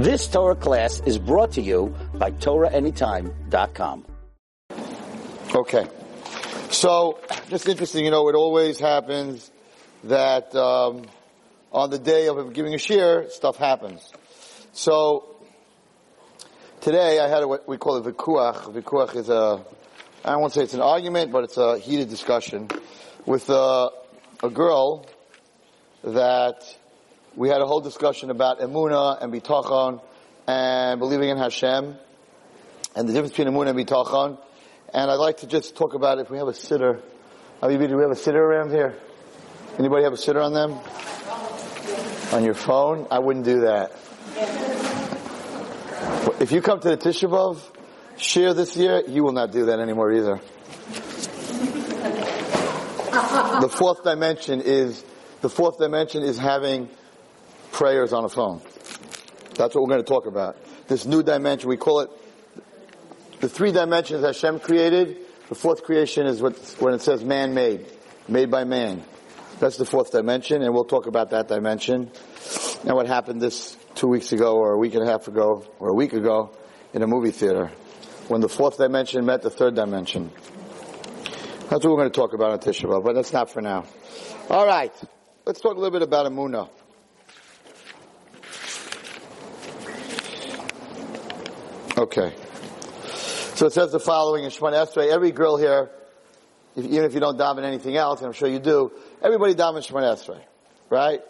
This Torah class is brought to you by TorahAnytime.com. Okay. So, just interesting, you know, it always happens that um, on the day of giving a shiur, stuff happens. So, today I had a, what we call a vikuach. Vikuach is a, I don't say it's an argument, but it's a heated discussion with a, a girl that we had a whole discussion about emuna and bitachon and believing in Hashem and the difference between emuna and bitachon. And I'd like to just talk about if we have a siddur. Abibi, do we have a siddur around here? Anybody have a siddur on them? On your phone? I wouldn't do that. If you come to the Tisha B'Av, shiur this year, you will not do that anymore either. the fourth dimension is, the fourth dimension is having prayers on a phone. That's what we're going to talk about. This new dimension, we call it the three dimensions Hashem created. The fourth creation is what, when it says man made, made by man. That's the fourth dimension, and we'll talk about that dimension and what happened this two weeks ago, or a week and a half ago, or a week ago in a movie theater when the fourth dimension met the third dimension. That's what we're going to talk about on Tisha B'Av, but that's not for now. All right, let's talk a little bit about Amuna. Okay. So it says the following in Shemon Esrei, every girl here, if, even if you don't daven anything else, and I'm sure you do, everybody davens Shemon Esrei, right?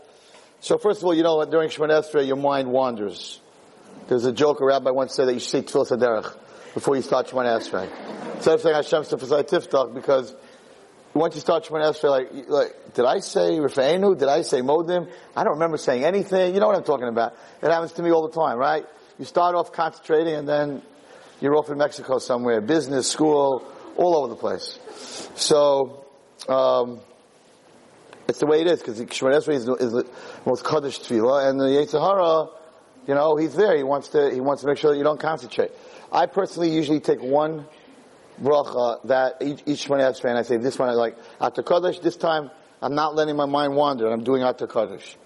So first of all, you know what? during Shemon Esrei, your mind wanders. There's a joke a rabbi once said that you should say HaDerech before you start Shemon Esrei. Instead of saying Hashem Sefasai Tiftach, because once you start Shemon Esrei, like, like, did I say Rifeinu? Did I say Modim? I don't remember saying anything. You know what I'm talking about. It happens to me all the time, right? You start off concentrating and then you're off in Mexico somewhere, business, school, all over the place. So, um, it's the way it is, because Shemon Esrei is, is, the most Kaddish tefillah, and the Yetzer Hara, you know, he's there. He wants to, he wants to make sure that you don't concentrate. I personally usually take one bracha that each, each Shemon Esrei, and I say, this one I like, Atah Kadosh, this time I'm not letting my mind wander, I'm doing Atah Kadosh.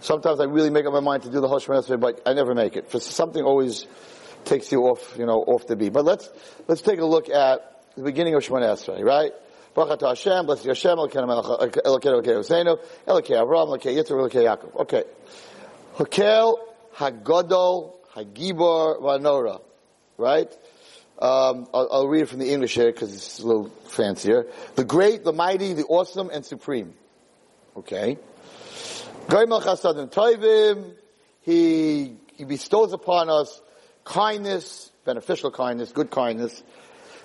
Sometimes I really make up my mind to do the whole Esrei, but I never make it. For something always takes you off, you know, off the beat. But let's, let's take a look at the beginning of Shemon Esrei, right? Baruch Hashem, blessed Hashem, Elokeinu Hosseinu, Elokei Avraham, Elokei Yitzhak, Elokei Yaakov. Okay. Hakel, Hagodol, Hagibor, Vanora. Right? Um, I'll, I'll, read it from the English here because it's a little fancier. The great, the mighty, the awesome, and supreme. Okay. Goimel Chasadim Toivim, he, he bestows upon us kindness, beneficial kindness, good kindness.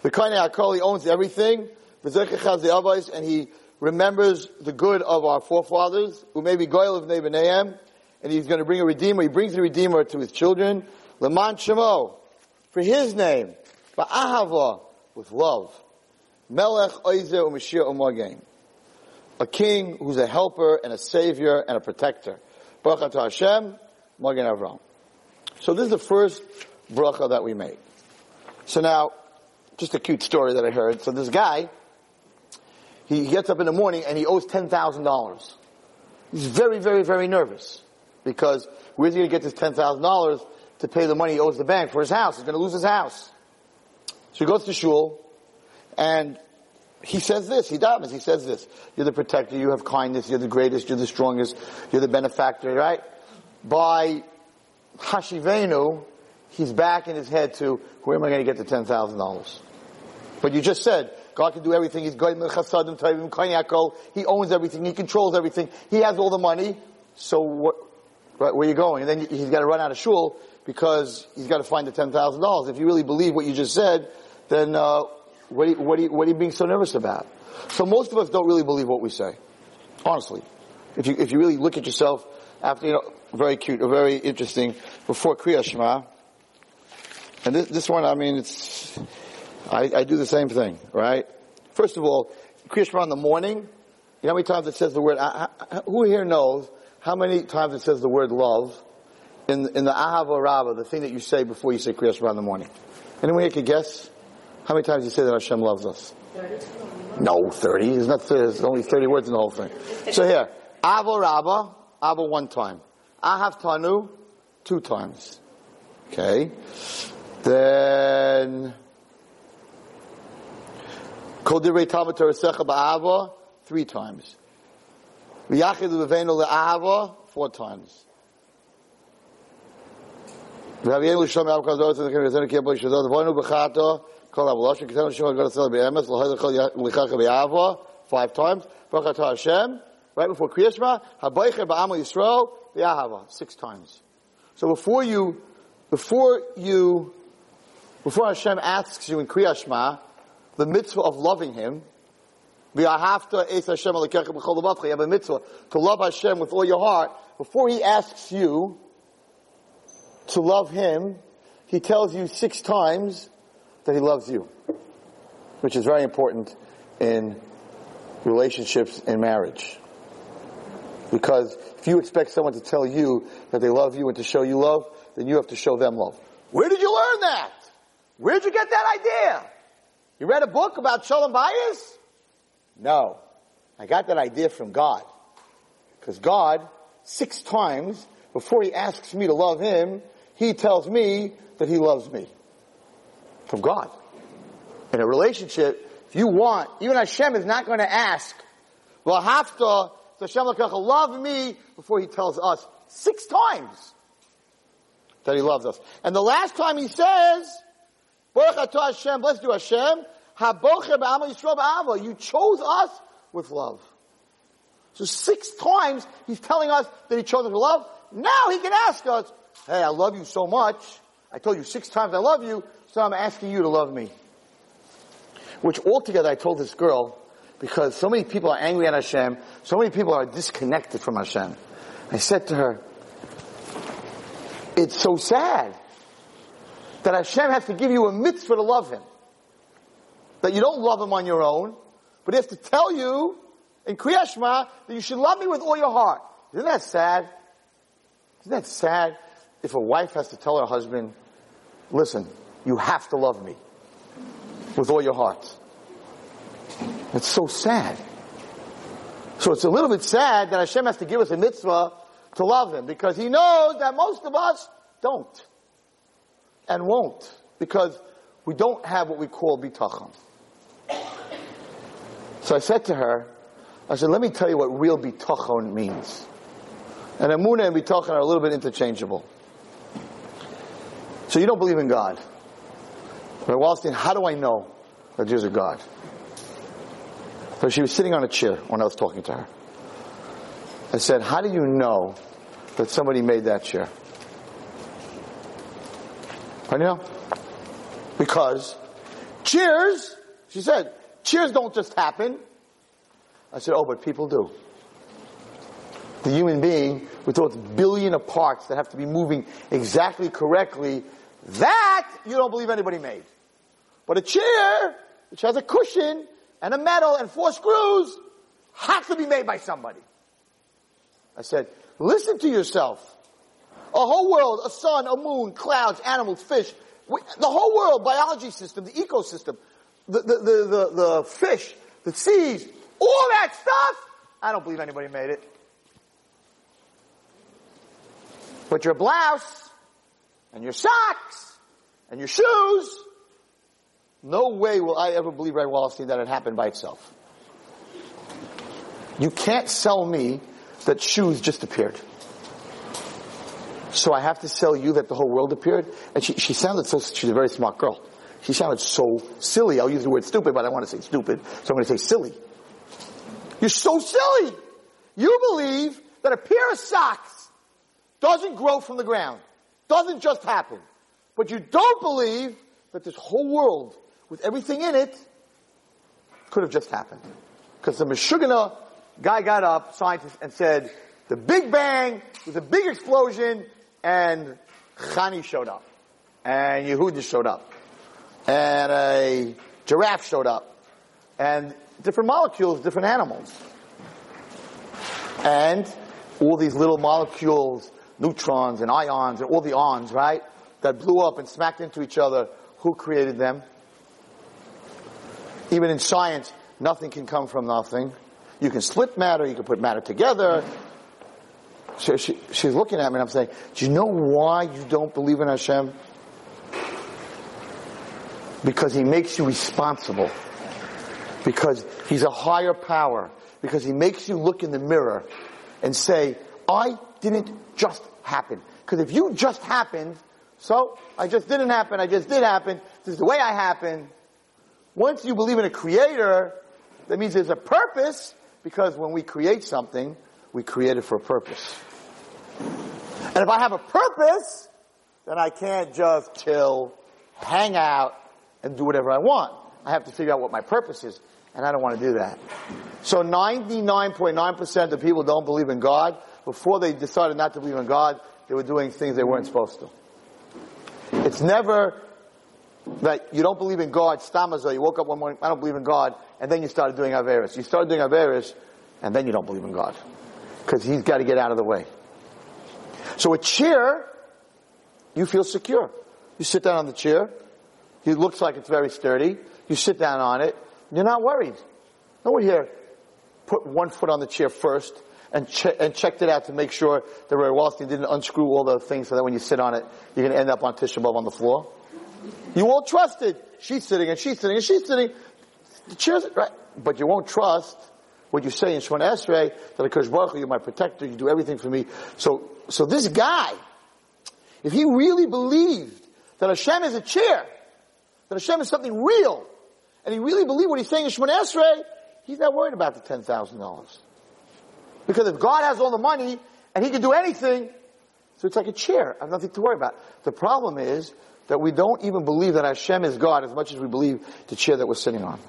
The kind of Akol, he owns everything. And he remembers the good of our forefathers, who may be Goyal of Nebeneim, and he's going to bring a Redeemer. He brings the Redeemer to his children. Leman Shemo, for his name, Ba'ahava, with love. Melech Oizer Umashir Umagain. A king who's a helper and a savior and a protector. Baruch Hashem, Magen Avram. So this is the first bracha that we make. So now, just a cute story that I heard. So this guy, he gets up in the morning and he owes $10,000. He's very, very, very nervous because where's he going to get this $10,000 to pay the money he owes the bank for his house? He's going to lose his house. So he goes to shul and he says this, he does, he says this. You're the protector, you have kindness, you're the greatest, you're the strongest, you're the benefactor, right? By Hashivenu, he's back in his head to, where am I going to get the $10,000? But you just said, God can do everything. He's going chasadim tovim kanyakol. He owns everything. He controls everything. He has all the money. So what, right, where are you going? And then he's got to run out of shul because he's got to find the ten thousand dollars. If you really believe what you just said, then uh, what, are you, what, are you, what are you being so nervous about? So most of us don't really believe what we say, honestly. If you if you really look at yourself after you know very cute or very interesting before Kriya Shema, and this this one I mean it's I, I do the same thing, right? First of all, Kriyashma in the morning, you know how many times it says the word, uh, uh, who here knows how many times it says the word love in, in the Ahava Rabbah, the thing that you say before you say Kriyashma in the morning? Anyone here guess how many times you say that Hashem loves us? 30. No, 30. There's not, there's only 30 words in the whole thing. So here, Ava Rabbah, Ava one time. Ahav Tanu, two times. Okay. Then, Kol Divrei Talmud Torasecha Ba'ava, three times. V'yachid Levenu Le'ava, four times. Five times. Baruch Atah Hashem, right before Kriyashma, Habaycher Ba'amal Yisrael, V'yahava, six times. So before you, before you, before Hashem asks you in Kriyashma, the mitzvah of loving Him. You have a mitzvah to love Hashem with all your heart. Before He asks you to love Him, He tells you six times that He loves you, which is very important in relationships in marriage. Because if you expect someone to tell you that they love you and to show you love, then you have to show them love. Where did you learn that? Where did you get that idea? You read a book about Shalom Bayis? No. I got that idea from God. Because God, six times before He asks me to love Him, He tells me that He loves me. From God. In a relationship, if you want, even Hashem is not going to ask, well, have to, Hashem love me before He tells us six times that He loves us. And the last time He says, Baruch atah Hashem, blessed you Hashem, you chose us with love. So six times he's telling us that he chose us with love. Now he can ask us, hey, I love you so much. I told you six times I love you, so I'm asking you to love me. Which altogether I told this girl, because so many people are angry at Hashem, so many people are disconnected from Hashem. I said to her, it's so sad that Hashem has to give you a mitzvah to love Him that you don't love him on your own, but he has to tell you in Kriyashma that you should love me with all your heart. Isn't that sad? Isn't that sad if a wife has to tell her husband, listen, you have to love me with all your heart? It's so sad. So it's a little bit sad that Hashem has to give us a mitzvah to love him because he knows that most of us don't and won't because we don't have what we call bitachon. So I said to her, I said, let me tell you what real bitachon means. And Amunah and bitachon are a little bit interchangeable. So you don't believe in God. But Wallerstein, how do I know that there's a God? So she was sitting on a chair when I was talking to her. I said, how do you know that somebody made that chair? How do you know? Because chairs, she said, Cheers don't just happen. I said, oh, but people do. The human being with those billion of parts that have to be moving exactly correctly, that you don't believe anybody made. But a chair, which has a cushion and a metal and four screws, has to be made by somebody. I said, listen to yourself. A whole world, a sun, a moon, clouds, animals, fish, the whole world, biology system, the ecosystem, the, the, the, the, the fish, the seas, all that stuff, I don't believe anybody made it. But your blouse, and your socks, and your shoes, no way will I ever believe Ray Wallerstein that it happened by itself. You can't sell me that shoes just appeared. So I have to sell you that the whole world appeared. And she, she sounded so, she's a very smart girl. She sounded so silly. I'll use the word stupid, but I want to say stupid, so I'm going to say silly. You're so silly. You believe that a pair of socks doesn't grow from the ground, doesn't just happen. But you don't believe that this whole world, with everything in it, could have just happened. Because the Meshuggah guy got up, scientist, and said, the Big Bang was a big explosion, and Chani showed up. And Yehuda showed up and a giraffe showed up, and different molecules, different animals. And all these little molecules, neutrons and ions and all the ons, right, that blew up and smacked into each other, who created them? Even in science, nothing can come from nothing. You can split matter, you can put matter together. So she, she's looking at me and I'm saying, do you know why you don't believe in Hashem? Because he makes you responsible. Because he's a higher power. Because he makes you look in the mirror and say, I didn't just happen. Because if you just happened, so I just didn't happen, I just did happen, this is the way I happened. Once you believe in a creator, that means there's a purpose, because when we create something, we create it for a purpose. And if I have a purpose, then I can't just chill, hang out, and do whatever I want. I have to figure out what my purpose is, and I don't want to do that. So 99.9% of people don't believe in God. Before they decided not to believe in God, they were doing things they weren't supposed to. It's never that you don't believe in God, stamazo, you woke up one morning, I don't believe in God, and then you started doing Averis. You started doing Averis, and then you don't believe in God. Because He's got to get out of the way. So a chair, you feel secure. You sit down on the chair, it looks like it's very sturdy, you sit down on it, you're not worried. No one here put one foot on the chair first and, che- and checked it out to make sure that Ray Wallerstein didn't unscrew all the things so that when you sit on it, you're going to end up on Tisha B'Av on the floor. You all it. She's sitting and she's sitting and she's sitting. The chair's right, but you won't trust what you say in Shemona Esrei that Akash Baruch you're my protector, you do everything for me. So, so this guy, if he really believed that Hashem is a chair, that Hashem is something real, and he really believed what he's saying in Shemona Esrei, he's not worried about the ten thousand dollars. Because if God has all the money and he can do anything, so it's like a chair. I have nothing to worry about. The problem is that we don't even believe that Hashem is God as much as we believe the chair that we're sitting on.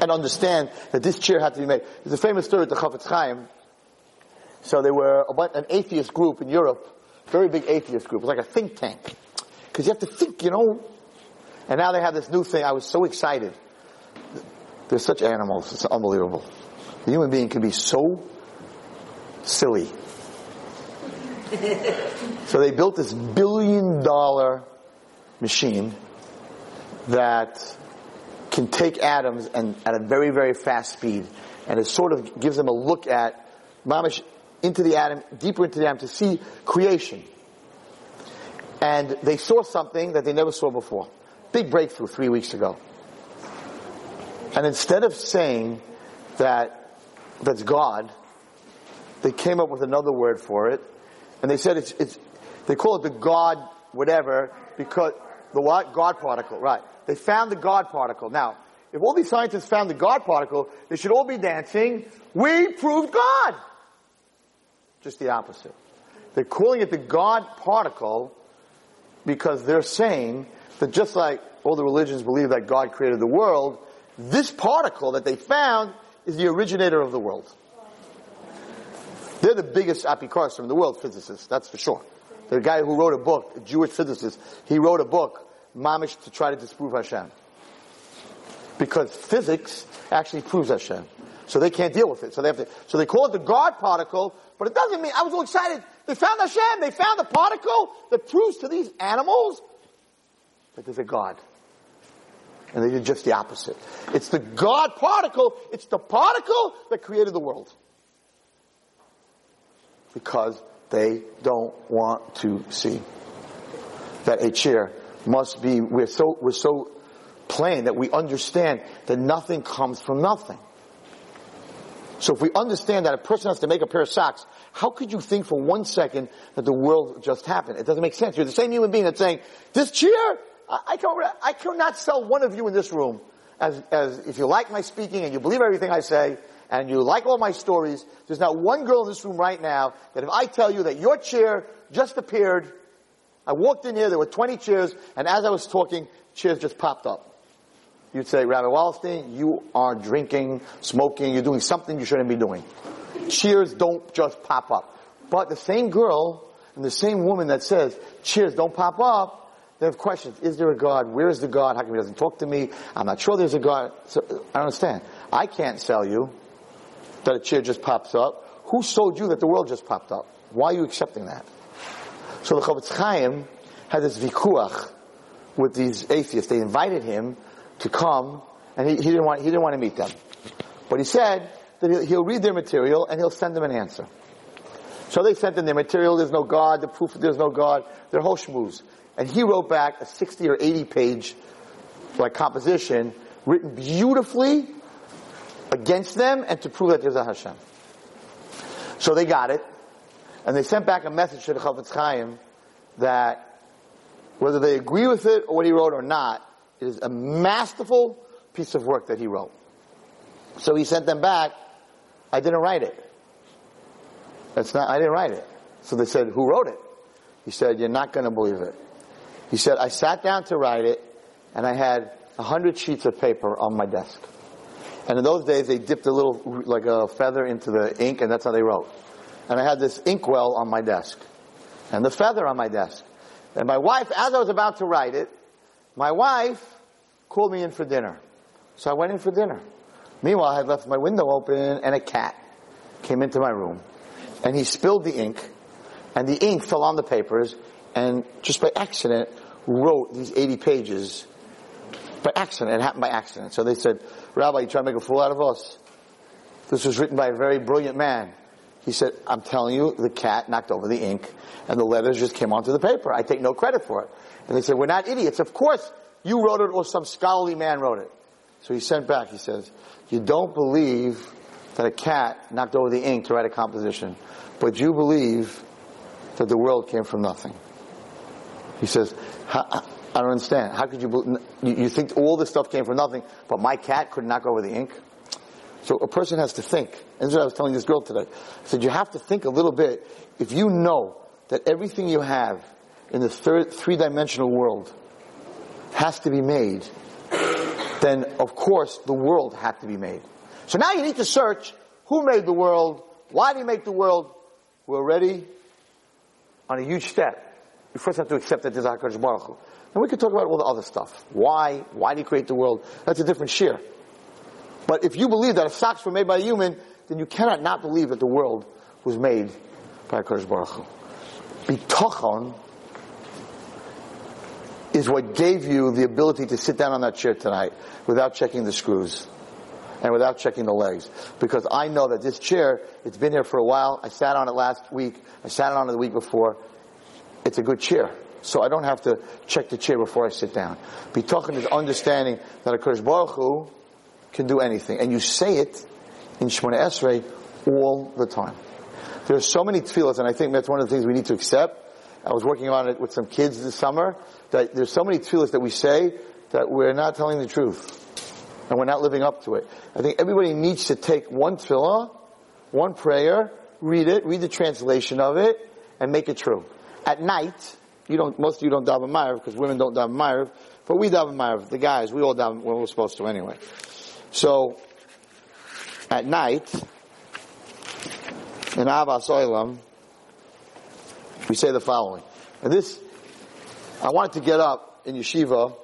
And understand that this chair had to be made. There's a famous story with the Chafetz Chaim. So they were an atheist group in Europe, very big atheist group. Like a think tank. Because you have to think, you know. And now they have this new thing. I was so excited. They're such animals. It's unbelievable. The human being can be so silly. so they built this billion dollar machine that can take atoms and at a very, very fast speed. And it sort of gives them a look at mamish into the atom, deeper into the atom to see creation. And they saw something that they never saw before. Big breakthrough three weeks ago. And instead of saying that that's God. They came up with another word for it, and they said it's, it's they call it the God whatever because the what? God particle, right. They found the God particle. Now, if all these scientists found the God particle, they should all be dancing, we proved God! Just the opposite. They're calling it the God particle because they're saying that just like all the religions believe that God created the world, this particle that they found is the originator of the world. They're the biggest apikaros in the world, physicists, that's for sure. The guy who wrote a book, a Jewish physicist, he wrote a book, Mamish, to try to disprove Hashem. Because physics actually proves Hashem. So they can't deal with it. So they have to, so they call it the God particle, but it doesn't mean, I was all excited. They found Hashem, they found the particle that proves to these animals that there's a God. And they did just the opposite. It's the God particle, it's the particle that created the world. Because they don't want to see that a chair must be, we're so, we're so plain that we understand that nothing comes from nothing. So if we understand that a person has to make a pair of socks, how could you think for one second that the world just happened? It doesn't make sense. You're the same human being that's saying, this chair I, can, I cannot sell one of you in this room as, as if you like my speaking and you believe everything I say and you like all my stories, there's not one girl in this room right now that if I tell you that your chair just appeared, I walked in here, there were 20 chairs, and as I was talking, chairs just popped up. You'd say, Rabbi Wallerstein, you are drinking, smoking, you're doing something you shouldn't be doing. Cheers don't just pop up. But the same girl and the same woman that says, cheers don't pop up, they have questions. Is there a God? Where is the God? How come he doesn't talk to me? I'm not sure there's a God. So, I don't understand. I can't sell you that a chair just pops up. Who sold you that the world just popped up? Why are you accepting that? So the Chafetz Chaim had this vikuach with these atheists. They invited him to come, and he, he, didn't want he didn't want to meet them, but he said that he'll, he'll read their material and he'll send them an answer. So they sent in their material, there's no God, the proof that there's no God, their whole schmooze. And he wrote back a 60 or 80 page, like composition, written beautifully against them and to prove that there's a Hashem. So they got it, and they sent back a message to the Chafetz Chaim that whether they agree with it or what he wrote or not, it is a masterful piece of work that he wrote. So he sent them back, I didn't write it. That's not, I didn't write it. So they said, who wrote it? He said, you're not going to believe it. He said, I sat down to write it, and I had a hundred sheets of paper on my desk. And in those days, they dipped a little, like a feather into the ink, and that's how they wrote. And I had this inkwell on my desk, and the feather on my desk. And my wife, as I was about to write it, my wife called me in for dinner. So I went in for dinner. Meanwhile, I had left my window open, and a cat came into my room, and he spilled the ink, and the ink fell on the papers, and just by accident, wrote these 80 pages by accident. It happened by accident. So they said, Rabbi, you trying to make a fool out of us? This was written by a very brilliant man. He said, I'm telling you, the cat knocked over the ink and the letters just came onto the paper. I take no credit for it. And they said, we're not idiots. Of course you wrote it or some scholarly man wrote it. So he sent back, he says, you don't believe that a cat knocked over the ink to write a composition, but you believe that the world came from nothing. He says, I don't understand. How could you, you think all this stuff came from nothing, but my cat could knock over the ink? So a person has to think. And this is what I was telling this girl today. I said, you have to think a little bit. If you know that everything you have in the third, three-dimensional world has to be made, then of course the world had to be made. So now you need to search who made the world, why did he make the world? We're already on a huge step. We first have to accept that there's HaKadosh Baruch Hu. And we could talk about all the other stuff. Why? Why did he create the world? That's a different shiur. But if you believe that a socks were made by a human, then you cannot not believe that the world was made by HaKadosh Baruch Hu. Bitachon is what gave you the ability to sit down on that chair tonight without checking the screws and without checking the legs. Because I know that this chair, it's been here for a while. I sat on it last week. I sat on it the week before. It's a good chair. So I don't have to check the chair before I sit down. Bitachon is understanding that a Kodesh Baruch Hu can do anything. And you say it in Shemona Esrei all the time. There are so many tefillahs, and I think that's one of the things we need to accept. I was working on it with some kids this summer, that there's so many tefillahs that we say that we're not telling the truth. And we're not living up to it. I think everybody needs to take one tefillah, one prayer, read it, read the translation of it, and make it true. At night, you don't, most of you don't daven Ma'ariv, because women don't daven Ma'ariv, but we daven Ma'ariv, the guys, we all daven when we're supposed to anyway. So, at night, in Ahavas Olam, we say the following. And this, I wanted to get up in yeshiva,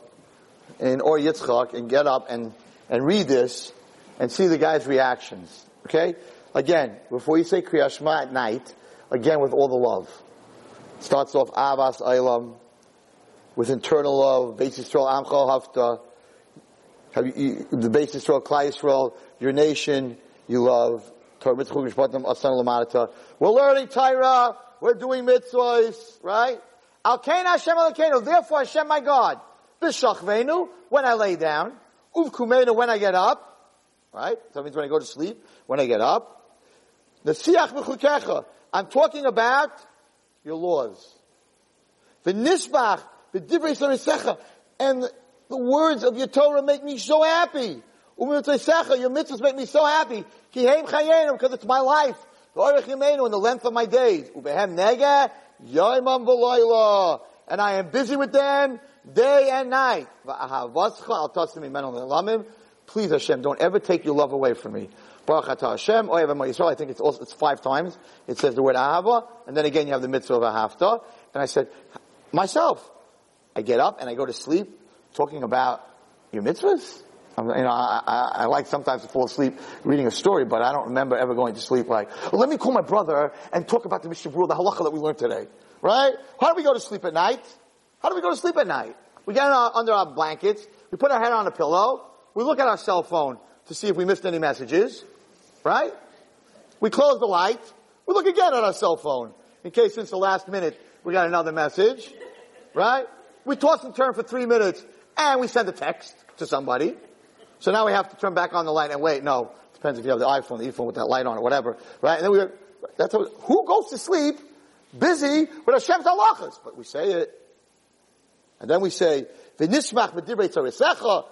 in Or Yitzchak, and get up and, and read this, and see the guys' reactions. Okay? Again, before you say Kriyat Shema at night, again with all the love. Starts off Avas Olam, with internal love, basis Yisrael Amcha Hafta, the basis Yisrael, Klal Yisrael, your nation, you love. We're learning Torah. We're doing mitzvahs, right? Al Kain Hashem Elokeinu. Therefore, Hashem my God. B'shachvenu, when I lay down. Uvkumenu, when I get up. Right? So that means when I go to sleep. When I get up. Nesiach. I'm talking about your laws. V'nisbach, v'divrei saresecha. And the words of your Torah make me so happy. Your mitzvahs make me so happy. Because it's my life. And the length of my days. And I am busy with them day and night. Please Hashem, don't ever take your love away from me. Baruch Hashem, I think it's also, it's five times. It says the word ahava, and then again you have the mitzvah of ahafta. And I said, myself, I get up and I go to sleep talking about your mitzvahs? You know, I, I, I, like sometimes to fall asleep reading a story, but I don't remember ever going to sleep like, well, let me call my brother and talk about the Mishnah Berurah, the halacha that we learned today. Right? How do we go to sleep at night? How do we go to sleep at night? We get our, under our blankets, we put our head on a pillow, we look at our cell phone to see if we missed any messages, right? We close the light, We look again at our cell phone in case since the last minute we got another message, right? We toss and turn for three minutes and we send a text to somebody. So now we have to turn back on the light and wait. No, depends if you have the iPhone, the iPhone with that light on or whatever, right? And then we, that's how, who goes to sleep busy with Hashem's halachas? But we say it. And then we say, v'nismach b'divrei tzarisecha,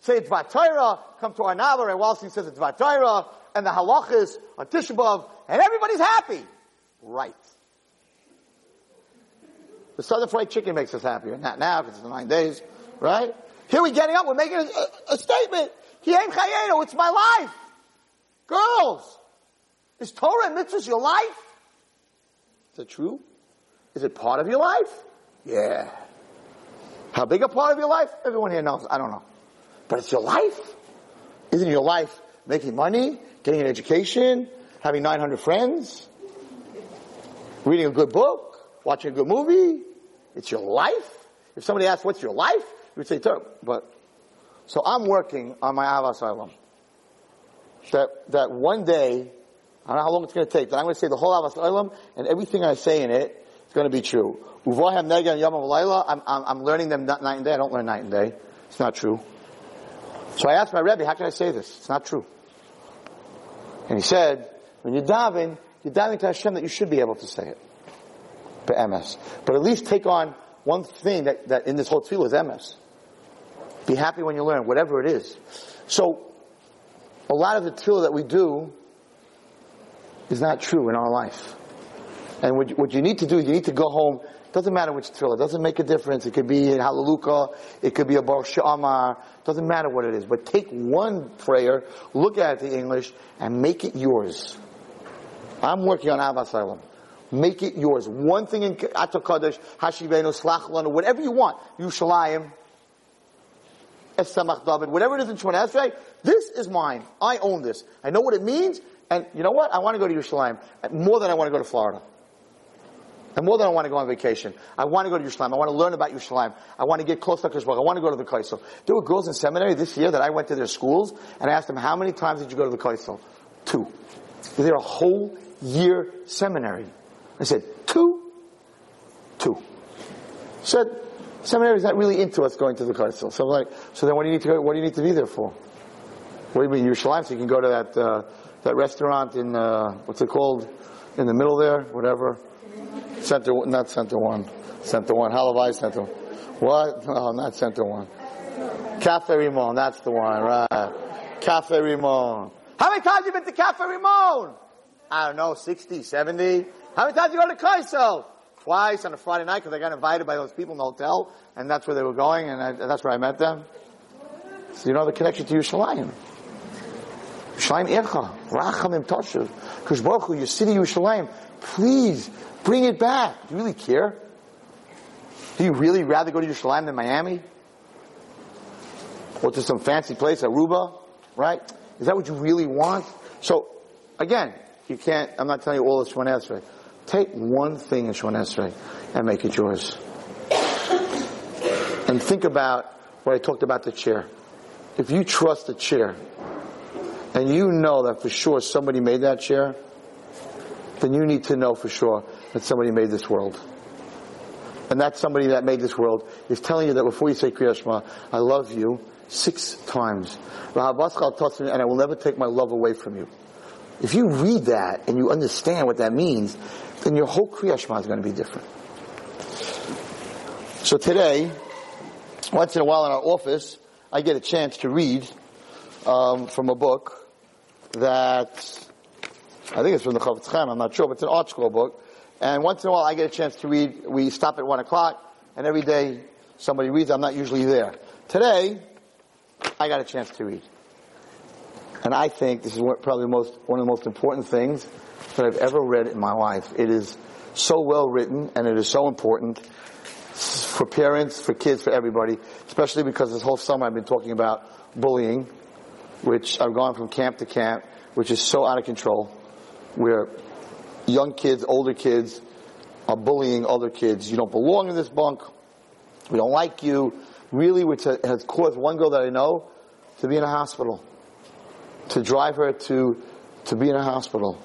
say it's Torah, come to our Navar, and he says it's Torah, and the halachas on Tisha B'Av, and everybody's happy. Right. The southern fried chicken makes us happier. Not now, because it's nine days, right? Here we're getting up, we're making a, a, a statement. Kiyem chayenu, it's my life. Girls, is Torah and mitzvahs your life? Is that true? Is it part of your life? Yeah. How big a part of your life? Everyone here knows. I don't know. But it's your life. Isn't your life making money, getting an education, having 900 friends, reading a good book, watching a good movie? It's your life. If somebody asks, what's your life? You would say, Torah. But, so I'm working on my Avas Olam. That, that one day, I don't know how long it's going to take, but I'm going to say the whole Avas Olam, and everything I say in it is going to be true. I'm, I'm, I'm learning them night and day. I don't learn night and day. It's not true. So I asked my Rebbe, how can I say this? It's not true. And he said, when you're daven, you're davening to Hashem that you should be able to say it. But emes. But at least take on one thing that, that in this whole tefillah is emes. Be happy when you learn, whatever it is. So, a lot of the tefillah that we do is not true in our life. And what, what you need to do is you need to go home. Doesn't matter which tefillah. Doesn't make a difference. It could be in Hallelujah. It could be a Baruch She'amar. Doesn't matter what it is. But take one prayer, look at it in English, and make it yours. I'm working on Avas Olam. Make it yours. One thing in Ato Kodesh, Hashivenu, Slach whatever you want. Yushalayim, Esamach David, whatever it is in Shemon Esrei, this is mine. I own this. I know what it means, and you know what? I want to go to Yerushalayim more than I want to go to Florida. And more than I want to go on vacation. I want to go to Yerushalayim. I want to learn about Yerushalayim. I want to get close to Kishbach. I want to go to the Kosel. There were girls in seminary this year that I went to their schools and I asked them, how many times did you go to the Kosel? Two. They're a whole year seminary. I said, two? Two. Said, seminary is not really into us going to the Kosel. So I'm like, so then what do you need to go, what do you need to be there for? What do you mean, Yerushalayim? So you can go to that, uh, that restaurant in, uh, what's it called? In the middle there, whatever. Center, not Center One. Center One. Halavai Center. What? No, not Center One. Cafe Rimon. That's the one, right? Cafe Rimon. How many times have you been to Cafe Rimon? I don't know, 60, 70. How many times you go to Kosel? Twice on a Friday night because I got invited by those people in the hotel, and that's where they were going, and, I, and that's where I met them. So you know the connection to Yerushalayim. Yerushalayim Echa, Rachamim Toshav, Kush your city Yerushalayim. Please bring it back. Do you really care? Do you really rather go to Yerushalayim than Miami? Or to some fancy place, Aruba, right? Is that what you really want? So, again, you can't, I'm not telling you all of Shemon Esrei. Take one thing in Shemon Esrei and make it yours. And think about what I talked about the chair. If you trust the chair, and you know that for sure somebody made that chair, then you need to know for sure that somebody made this world. And that somebody that made this world is telling you that before you say Kriya Shema, I love you six times. And I will never take my love away from you. If you read that and you understand what that means, then your whole Kriya Shema is going to be different. So today, once in a while in our office, I get a chance to read um, from a book that I think it's from the Chofetz Chaim. I'm not sure, but it's an art school book. And once in a while, I get a chance to read. We stop at one o'clock, and every day somebody reads. I'm not usually there. Today, I got a chance to read, and I think this is probably most, one of the most important things that I've ever read in my life. It is so well written, and it is so important for parents, for kids, for everybody. Especially because this whole summer I've been talking about bullying, which I've gone from camp to camp, which is so out of control where young kids, older kids are bullying other kids. You don't belong in this bunk. We don't like you. Really, which has caused one girl that I know to be in a hospital. To drive her to, to be in a hospital.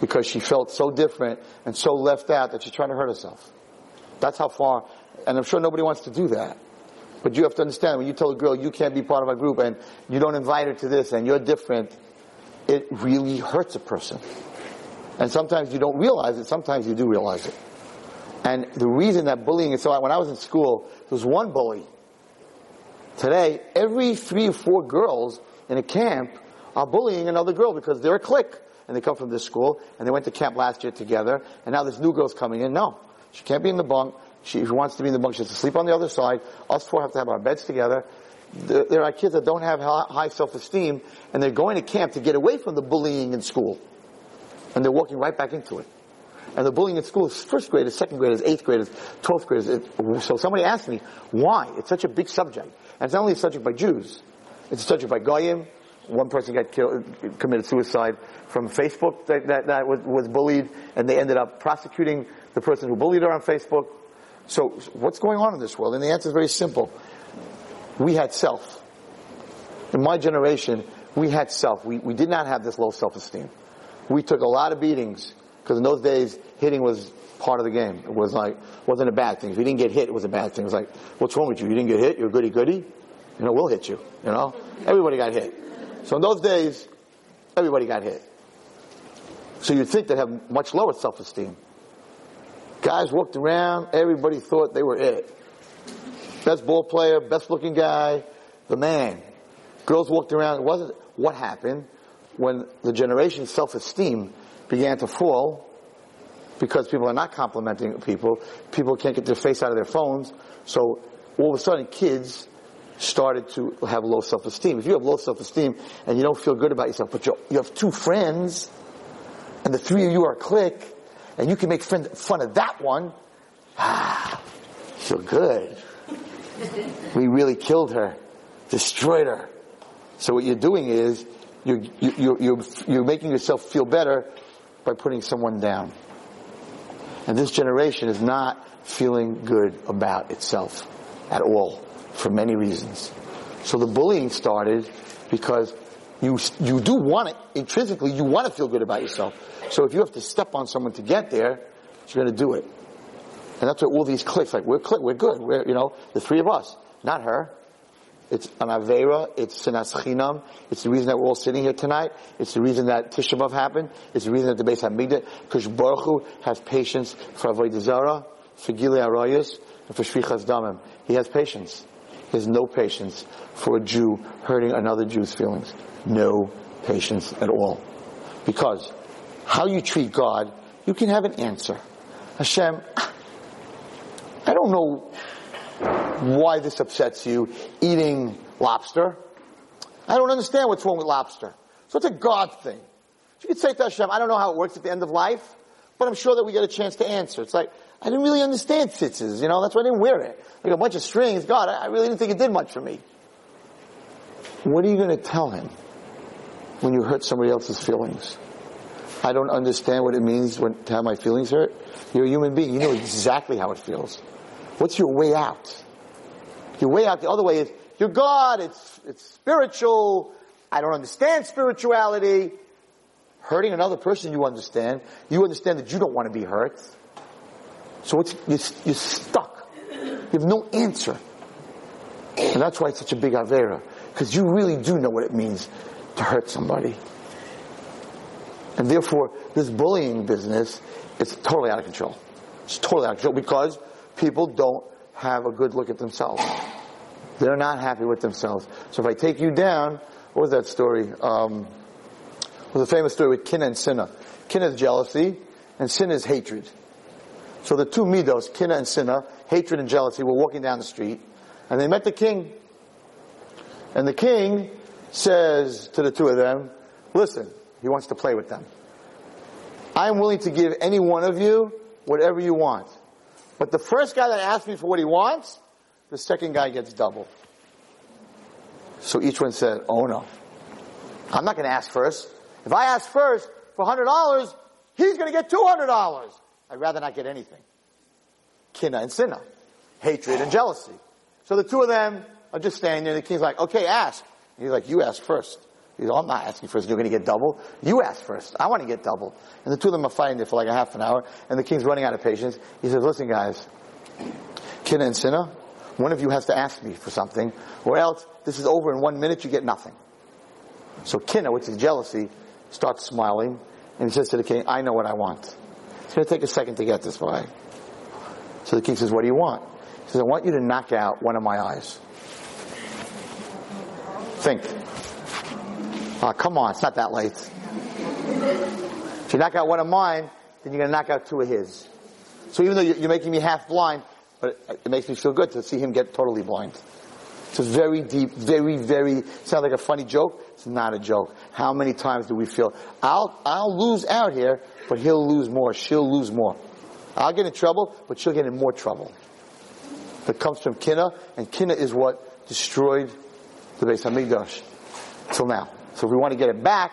because she felt so different and so left out that she's trying to hurt herself. That's how far, and I'm sure nobody wants to do that. But you have to understand, when you tell a girl you can't be part of our group and you don't invite her to this and you're different, it really hurts a person. And sometimes you don't realize it, sometimes you do realize it. And the reason that bullying is so, when I was in school, there was one bully. Today, every three or four girls in a camp are bullying another girl because they're a clique and they come from this school and they went to camp last year together and now this new girl's coming in. No, she can't be in the bunk. She, if she wants to be in the bunk, she has to sleep on the other side. Us four have to have our beds together. There, there are kids that don't have high self-esteem and they're going to camp to get away from the bullying in school. And they're walking right back into it. And the bullying at school is first graders, second graders, eighth graders, twelfth graders. So somebody asked me, why? It's such a big subject. And it's not only a subject by Jews. It's a subject by Goyim. One person got killed, committed suicide from Facebook that, that, that was, was bullied, and they ended up prosecuting the person who bullied her on Facebook. So what's going on in this world? And the answer is very simple. We had self. In my generation, we had self. We, we did not have this low self-esteem. We took a lot of beatings because in those days, hitting was part of the game. It was like, wasn't a bad thing. If you didn't get hit, it was a bad thing. It was like, what's wrong with you? You didn't get hit? You're goody goody? You know, we'll hit you. You know? Everybody got hit. So in those days, everybody got hit. So you'd think they'd have much lower self-esteem. Guys walked around, everybody thought they were it. Best ball player, best looking guy, the man. Girls walked around, it wasn't what happened when the generation's self-esteem began to fall because people are not complimenting people. People can't get their face out of their phones. So all of a sudden kids started to have low self-esteem. If you have low self-esteem and you don't feel good about yourself, but you have two friends and the three of you are a clique and you can make fun of that one, ah, feel good. we really killed her, destroyed her. So what you're doing is you're, you're, you're, you're making yourself feel better by putting someone down. And this generation is not feeling good about itself at all for many reasons. So the bullying started because you, you do want it, intrinsically, you want to feel good about yourself. So if you have to step on someone to get there, you're going to do it. And that's what all these cliques, like, we're click, we're good, we're, you know, the three of us, not her. It's an Avera, it's Sinas Chinam, it's the reason that we're all sitting here tonight, it's the reason that Tisha B'Av happened, it's the reason that the Beis HaMikdash, because Baruch Hu has patience for Avodah Zarah, for Gilei Arayos, and for Shfichas Damim. He has patience. He has no patience for a Jew hurting another Jew's feelings. No patience at all. Because how you treat God, you can have an answer. Hashem, I don't know why this upsets you, eating lobster. I don't understand what's wrong with lobster. So it's a God thing. You could say to Hashem, I don't know how it works at the end of life, but I'm sure that we get a chance to answer. It's like, I didn't really understand tzitzis, you know, that's why I didn't wear it. Like a bunch of strings, God, I really didn't think it did much for me. What are you going to tell him when you hurt somebody else's feelings? I don't understand what it means when, to have my feelings hurt. You're a human being. You know exactly how it feels. What's your way out? Your way out the other way is, you're God, it's, it's spiritual, I don't understand spirituality. Hurting another person you understand. You understand that you don't want to be hurt. So it's, you're, you're stuck. You have no answer. And that's why it's such a big Avera. Because you really do know what it means to hurt somebody. And therefore, this bullying business is totally out of control. It's totally out of control because people don't have a good look at themselves. They're not happy with themselves. So if I take you down, what was that story? Um, it was a famous story with Kina and Sinna. Kina is jealousy, and Sinna is hatred. So the two midos, Kina and Sinna, hatred and jealousy, were walking down the street, and they met the king. And the king says to the two of them, listen, he wants to play with them. I'm willing to give any one of you whatever you want. But the first guy that asks me for what he wants, the second guy gets double. So each one said, oh no. I'm not going to ask first. If I ask first for $100, he's going to get $200. I'd rather not get anything. Kina and Sinna. Hatred and jealousy. So the two of them are just standing there. The king's like, okay, ask. And he's like, you ask first. He's like, I'm not asking first. You're going to get double. You ask first. I want to get double. And the two of them are fighting there for like a half an hour, and the king's running out of patience. He says, listen guys, Kina and Sinna, one of you has to ask me for something, or else this is over in one minute, you get nothing. So Kina, which is jealousy, starts smiling, and he says to the king, I know what I want. It's going to take a second to get this way. So the king says, what do you want? He says, I want you to knock out one of my eyes. Think. Oh, come on, it's not that late. If you knock out one of mine, then you're going to knock out two of his. So even though you're making me half blind, but it makes me feel good to see him get totally blind. It's a very deep, very, very, sounds like a funny joke. It's not a joke. How many times do we feel, I'll, I'll lose out here, but he'll lose more, she'll lose more. I'll get in trouble, but she'll get in more trouble. That comes from Kina, and Kina is what destroyed the Beis Hamikdash till now. So if we want to get it back,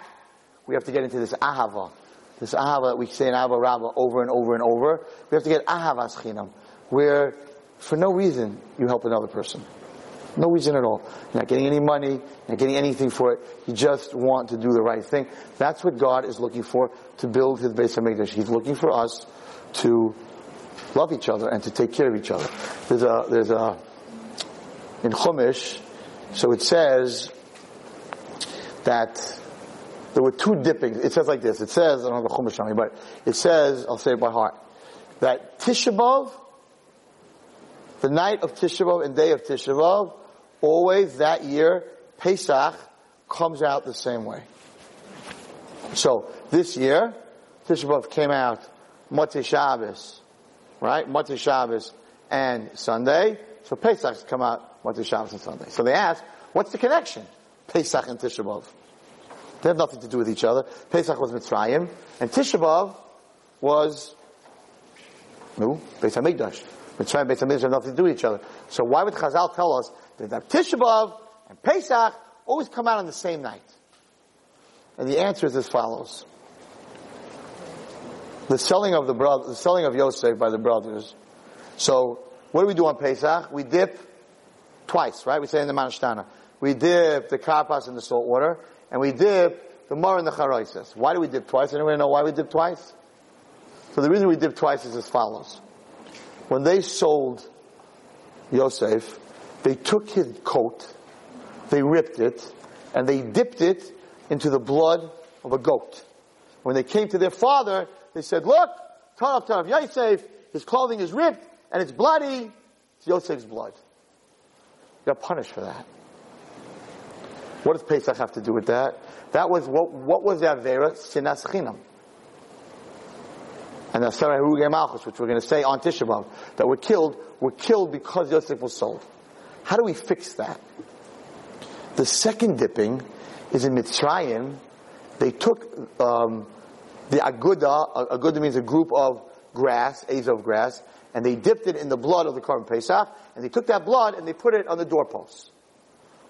we have to get into this ahava. This ahava that we say in Ahava Rabbah over and over and over. We have to get ahavas chinam, where for no reason you help another person. No reason at all. You're not getting any money, you're not getting anything for it. You just want to do the right thing. That's what God is looking for to build His base of Hamikdash. He's looking for us to love each other and to take care of each other. There's a, there's a, in Chumash, so it says that there were two dippings. It says like this. It says, I don't have the Chumash on me, but it says, I'll say it by heart, that Tisha B'Av, the night of Tisha and day of Tisha always that year, Pesach comes out the same way. So this year, Tisha came out Motzei Shabbos, right? Motzei Shabbos and Sunday. So Pesach's come out Motzei Shabbos and Sunday. So they ask, what's the connection? Pesach and Tisha They have nothing to do with each other. Pesach was Mitzrayim, and Tisha was, no, Beis Hamikdash. Mitzrayim and Beis Hamikdash have nothing to do with each other. So why would Chazal tell us that Tisha B'Av and Pesach always come out on the same night? And the answer is as follows. The selling of the brother, the selling of Yosef by the brothers. So, what do we do on Pesach? We dip twice, right? We say in the Mah Nishtana. We dip the karpas in the salt water, and we dip the mar in the charoises. Why do we dip twice? Anyone know why we dip twice? So the reason we dip twice is as follows. When they sold Yosef, they took his coat, they ripped it, and they dipped it into the blood of a goat. When they came to their father, they said, look, Taraf Taraf Yosef, his clothing is ripped, and it's bloody. It's Yosef's blood. You're punished for that. What does Pesach have to do with that? That was what, what was the Avera? Sinas Chinam. And the Asarah Harugei Malchus, which we're going to say on Tisha B'Av, that were killed, were killed because Yosef was sold. How do we fix that? The second dipping is in Mitzrayim. They took um, the aguda. Aguda means a group of grass, azov grass, and they dipped it in the blood of the Korban Pesach, and they took that blood and they put it on the doorposts.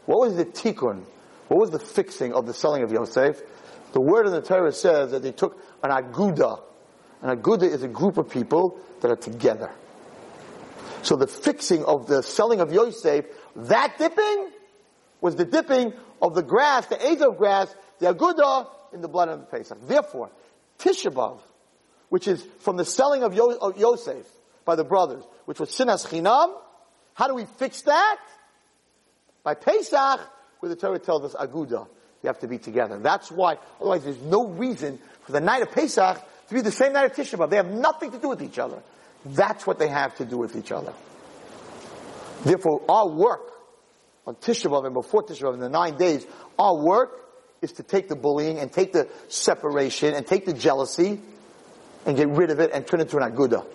What was the tikkun? What was the fixing of the selling of Yosef? The word in the Torah says that they took an aguda. An aguda is a group of people that are together. So the fixing of the selling of Yosef, that dipping, was the dipping of the grass, the azov grass, the aguda, in the blood of the Pesach. Therefore, Tisha B'Av, which is from the selling of, Yo- of Yosef by the brothers, which was Sinas Chinam, how do we fix that? By Pesach, where the Torah tells us Aguda. You have to be together. That's why, otherwise there's no reason for the night of Pesach to be the same night of Tisha B'Av. They have nothing to do with each other. That's what they have to do with each other. Therefore, our work on Tisha B'Av and before Tisha B'Av in the nine days, our work is to take the bullying and take the separation and take the jealousy and get rid of it and turn it into an aguda.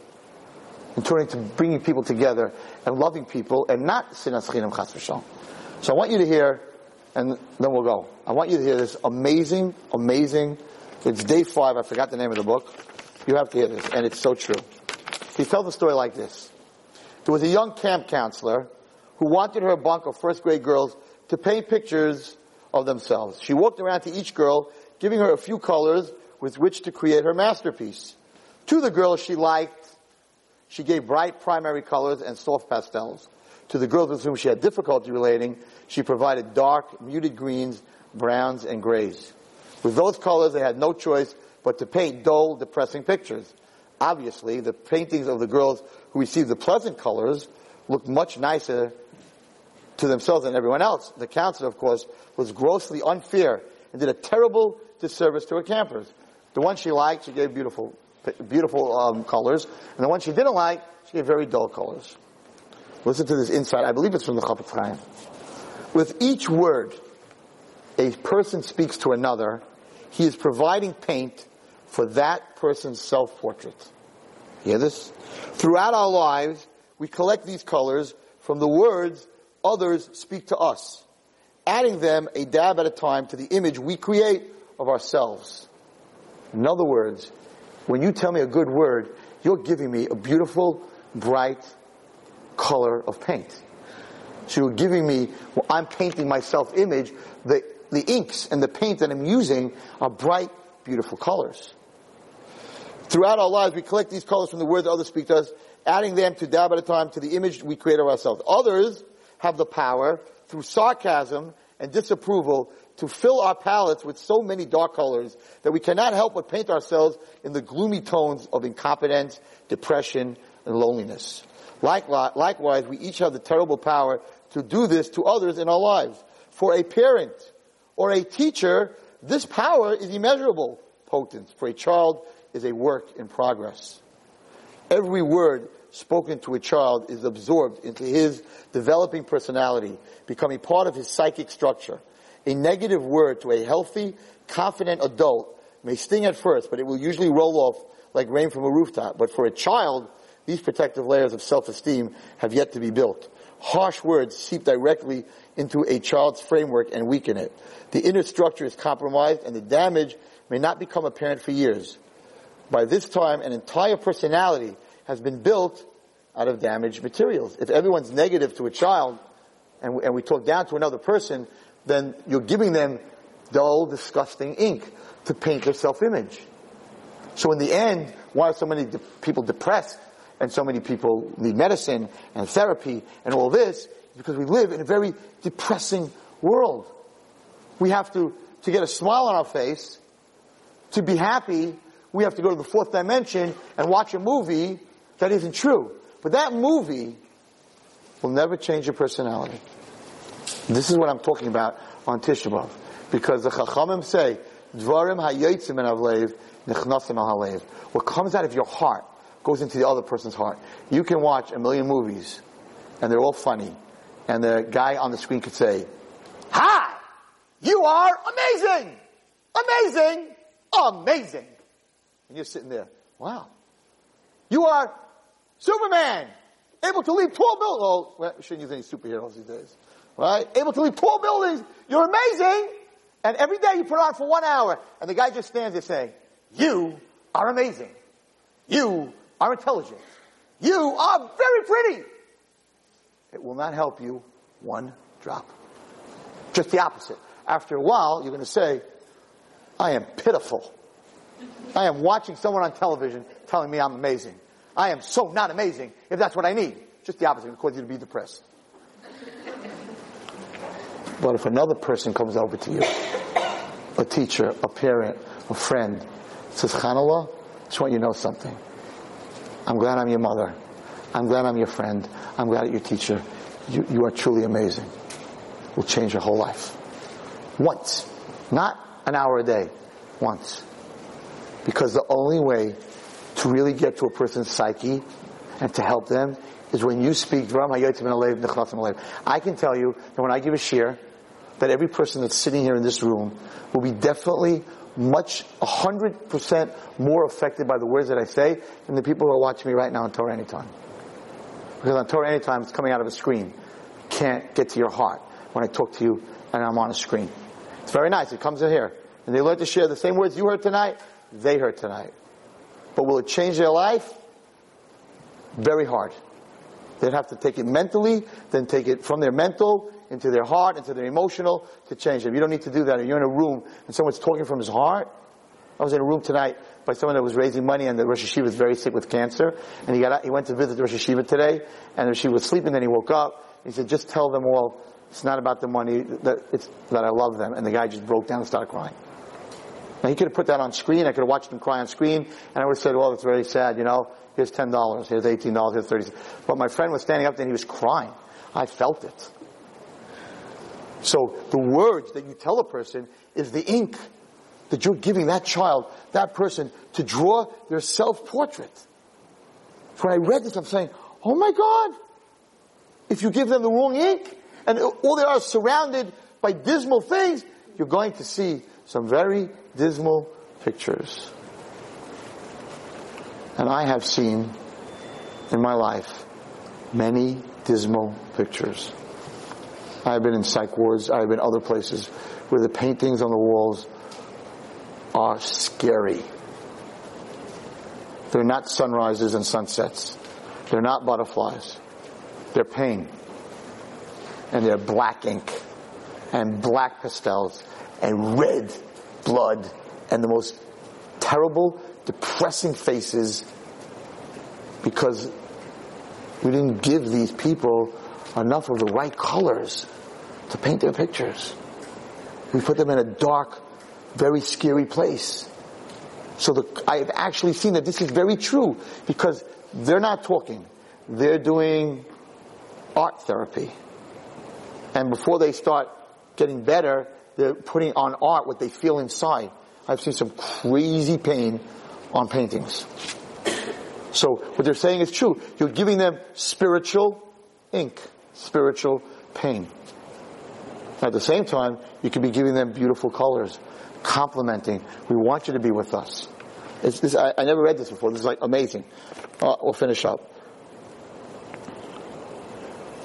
And turn it into bringing people together and loving people and not sinas chinam chas v'shalom. So I want you to hear, and then we'll go. I want you to hear this amazing, amazing, it's day five, I forgot the name of the book. You have to hear this, and it's so true. He tells the story like this. There was a young camp counselor who wanted her bunk of first grade girls to paint pictures of themselves. She walked around to each girl, giving her a few colors with which to create her masterpiece. To the girls she liked, she gave bright primary colors and soft pastels. To the girls with whom she had difficulty relating, she provided dark, muted greens, browns, and grays. With those colors, they had no choice but to paint dull, depressing pictures. Obviously, the paintings of the girls who received the pleasant colors looked much nicer to themselves than everyone else. The counselor, of course, was grossly unfair and did a terrible disservice to her campers. The ones she liked, she gave beautiful, beautiful um, colors, and the ones she didn't like, she gave very dull colors. Listen to this insight. I believe it's from the Chafetz Chaim. With each word a person speaks to another, he is providing paint for that person's self-portrait. Hear this? Throughout our lives, we collect these colors from the words others speak to us, adding them a dab at a time to the image we create of ourselves. In other words, when you tell me a good word, you're giving me a beautiful, bright color of paint. So you're giving me, well, I'm painting my self-image, the, the inks and the paint that I'm using are bright, beautiful colors. Throughout our lives, we collect these colors from the words others speak to us, adding them to dab at a time to the image we create of ourselves. Others have the power, through sarcasm and disapproval, to fill our palettes with so many dark colors that we cannot help but paint ourselves in the gloomy tones of incompetence, depression, and loneliness. Likewise, we each have the terrible power to do this to others in our lives. For a parent or a teacher, this power is immeasurable potent. For a child is a work in progress. Every word spoken to a child is absorbed into his developing personality, becoming part of his psychic structure. A negative word to a healthy, confident adult may sting at first, but it will usually roll off like rain from a rooftop. But for a child, these protective layers of self-esteem have yet to be built. Harsh words seep directly into a child's framework and weaken it. The inner structure is compromised and the damage may not become apparent for years. By this time, an entire personality has been built out of damaged materials. If everyone's negative to a child and we, and we talk down to another person, then you're giving them dull, disgusting ink to paint their self-image. So in the end, why are so many de- people depressed and so many people need medicine and therapy and all this? Because we live in a very depressing world. We have to, to get a smile on our face, to be happy, we have to go to the fourth dimension and watch a movie that isn't true. But that movie will never change your personality. This is what I'm talking about on Tisha B'Av. Because the Chachamim say, Dvarim hayotzim en avlev, nechnasim al. What comes out of your heart goes into the other person's heart. You can watch a million movies, and they're all funny, and the guy on the screen could say, Hi! You are amazing! Amazing! Amazing! And you're sitting there, wow. You are Superman! Able to leap tall buildings. Oh, well, we shouldn't use any superheroes these days. Right? Able to leap tall buildings. You're amazing! And every day you put on for one hour, and the guy just stands there saying, You are amazing. You are intelligent. You are very pretty. It will not help you one drop. Just the opposite. After a while, you're going to say, I am pitiful. I am watching someone on television telling me I'm amazing. I am so not amazing if that's what I need. Just the opposite. It cause you to be depressed. But if another person comes over to you, a teacher, a parent, a friend, says, Chanallah, I just want you to know something. I'm glad I'm your mother. I'm glad I'm your friend. I'm glad I'm your teacher. You, you are truly amazing. Will change your whole life. Once. Not an hour a day. Once. Because the only way to really get to a person's psyche and to help them is when you speak I can tell you that when I give a shiur, that every person that's sitting here in this room will be definitely much, hundred percent more affected by the words that I say than the people who are watching me right now on Torah Anytime. Because on Torah Anytime, it's coming out of a screen. Can't get to your heart when I talk to you and I'm on a screen. It's very nice. It comes in here. And they learn to share the same words you heard tonight they heard tonight. But will it change their life? Very hard. They'd have to take it mentally, then take it from their mental into their heart, into their emotional to change them. You don't need to do that. If you're in a room and someone's talking from his heart, I was in a room tonight by someone that was raising money and the Rosh Yeshiva was very sick with cancer. And he got out, he went to visit the Rosh Yeshiva today and the she was sleeping, then he woke up. He said, just tell them all It's not about the money. That it's that I love them. And the guy just broke down and started crying. Now he could have put that on screen. I could have watched him cry on screen, and I would have said, "Well, it's very sad. You know, here's ten dollars. Here's eighteen dollars. Here's thirty. But my friend was standing up there and he was crying. I felt it. So the words that you tell a person is the ink that you're giving that child, that person, to draw their self-portrait. So when I read this, I'm saying, oh my God, if you give them the wrong ink, and all they are surrounded by dismal things, you're going to see some very dismal pictures. And I have seen in my life many dismal pictures. I have been in psych wards, I have been other places where the paintings on the walls are scary. They're not sunrises and sunsets. They're not butterflies. They're pain. And they're black ink and black pastels and red blood and the most terrible, depressing faces because we didn't give these people enough of the right colors to paint their pictures. We put them in a dark, very scary place. So the, I've actually seen that this is very true because they're not talking. They're doing art therapy. And before they start getting better, they're putting on art what they feel inside. I've seen some crazy pain on paintings. So what they're saying is true. You're giving them spiritual ink, spiritual pain. At the same time, you could be giving them beautiful colors, complimenting. We want you to be with us. This, I, I, never read this before. This is like amazing. Uh, we'll finish up.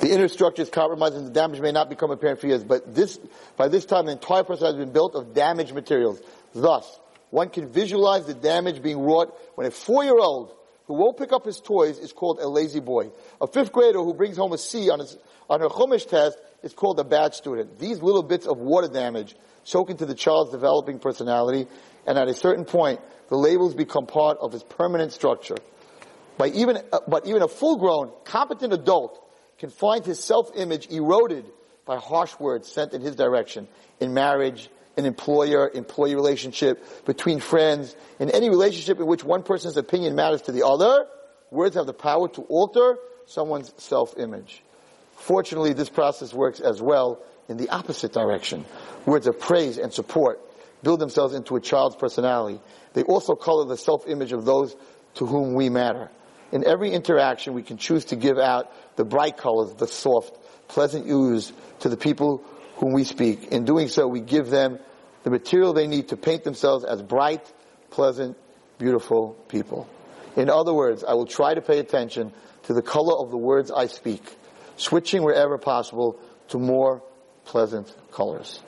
The inner structure is compromised and the damage may not become apparent for years, but this, by this time the entire person has been built of damaged materials. Thus, one can visualize the damage being wrought when a four-year-old who won't pick up his toys is called a lazy boy. A fifth grader who brings home a C on his, on her Chumash test is called a bad student. These little bits of water damage soak into the child's developing personality, and at a certain point, the labels become part of his permanent structure. By even, uh, but even a full-grown, competent adult can find his self-image eroded by harsh words sent in his direction in marriage, in employer-employee relationship, between friends, in any relationship in which one person's opinion matters to the other, words have the power to alter someone's self-image. Fortunately, this process works as well in the opposite direction. Words of praise and support build themselves into a child's personality. They also color the self-image of those to whom we matter. In every interaction, we can choose to give out the bright colors, the soft, pleasant hues to the people whom we speak. In doing so, we give them the material they need to paint themselves as bright, pleasant, beautiful people. In other words, I will try to pay attention to the color of the words I speak, switching wherever possible to more pleasant colors.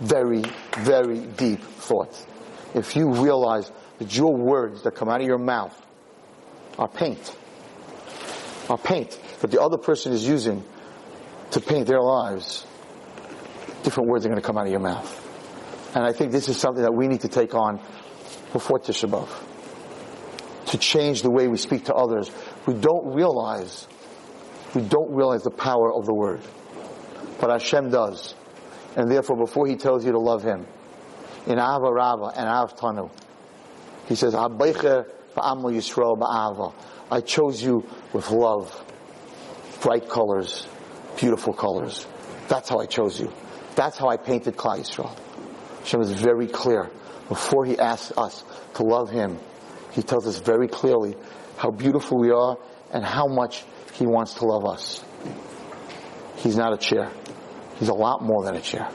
Very, very deep thoughts. If you realize that your words that come out of your mouth are paint, are paint that the other person is using to paint their lives, different words are going to come out of your mouth. And I think this is something that we need to take on before Tisha B'Av. To change the way we speak to others. We don't realize, we don't realize the power of the word. But Hashem does. And therefore, before He tells you to love Him, in Ahava Rabbah and Av Tanu, He says, Yisrael I chose you with love bright colors, beautiful colors. That's how I chose you. That's how I painted Klal Yisrael. Hashem is very clear. Before He asks us to love Him, He tells us very clearly how beautiful we are and how much He wants to love us. He's not a chair. He's a lot more than a chair.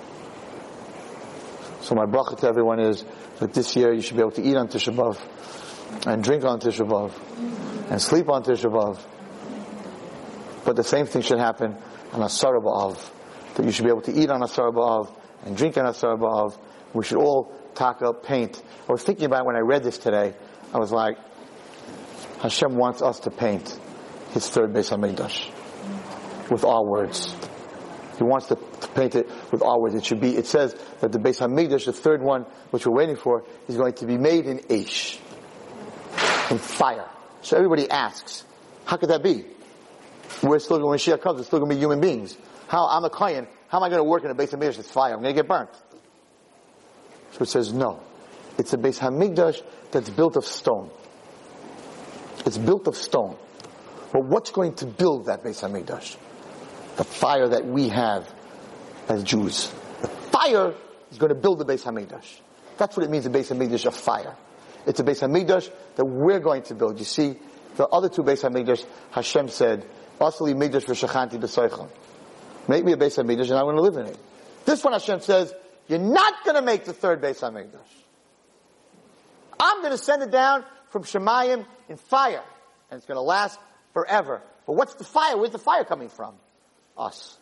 So my bracha to everyone is that this year you should be able to eat on Tisha B'Av and drink on Tisha B'Av and sleep on Tisha B'Av but the same thing should happen on Asar B'Av. That you should be able to eat on Asar B'Av and drink on Asar B'Av. We should all talk up paint. I was thinking about when I read this today. I was like, Hashem wants us to paint His third Beis Hamikdash with our words. He wants to, paint it with our. It should be. It says that the Beis Hamikdash, the third one, which we're waiting for, is going to be made in Aish, in fire. So everybody asks, how could that be? We're still, when Mashiach comes, we're still going to be human beings. How, I'm a Kayan, how am I going to work in a Beis Hamikdash that's fire? I'm going to get burnt. So it says, no. It's a Beis Hamikdash that's built of stone. It's built of stone. But what's going to build that Beis Hamikdash? The fire that we have as Jews. The fire is going to build the Beis Hamikdash. That's what it means, the Beis Hamikdash of fire. It's a Beis Hamikdash that we're going to build. You see, the other two Beis Hamikdash, Hashem said, Asli Mikdash v'shachanti b'soichon. Make me a Beis Hamikdash and I want to live in it. This one Hashem says, you're not going to make the third Beis Hamikdash. I'm going to send it down from Shemayim in fire. And it's going to last forever. But what's the fire? Where's the fire coming from? Us.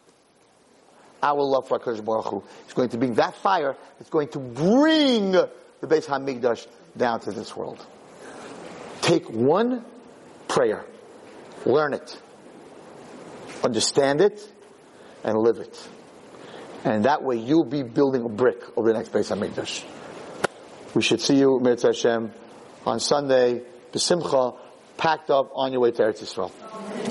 Our love for HaKadosh Baruch Hu is going to bring that fire that's going to bring the Beis Hamikdash down to this world. Take one prayer, learn it, understand it, and live it. And that way you'll be building a brick of the next Beis Hamikdash. We should see you, Mitzvah Hashem, on Sunday, Besimcha, packed up on your way to Eretz Yisrael.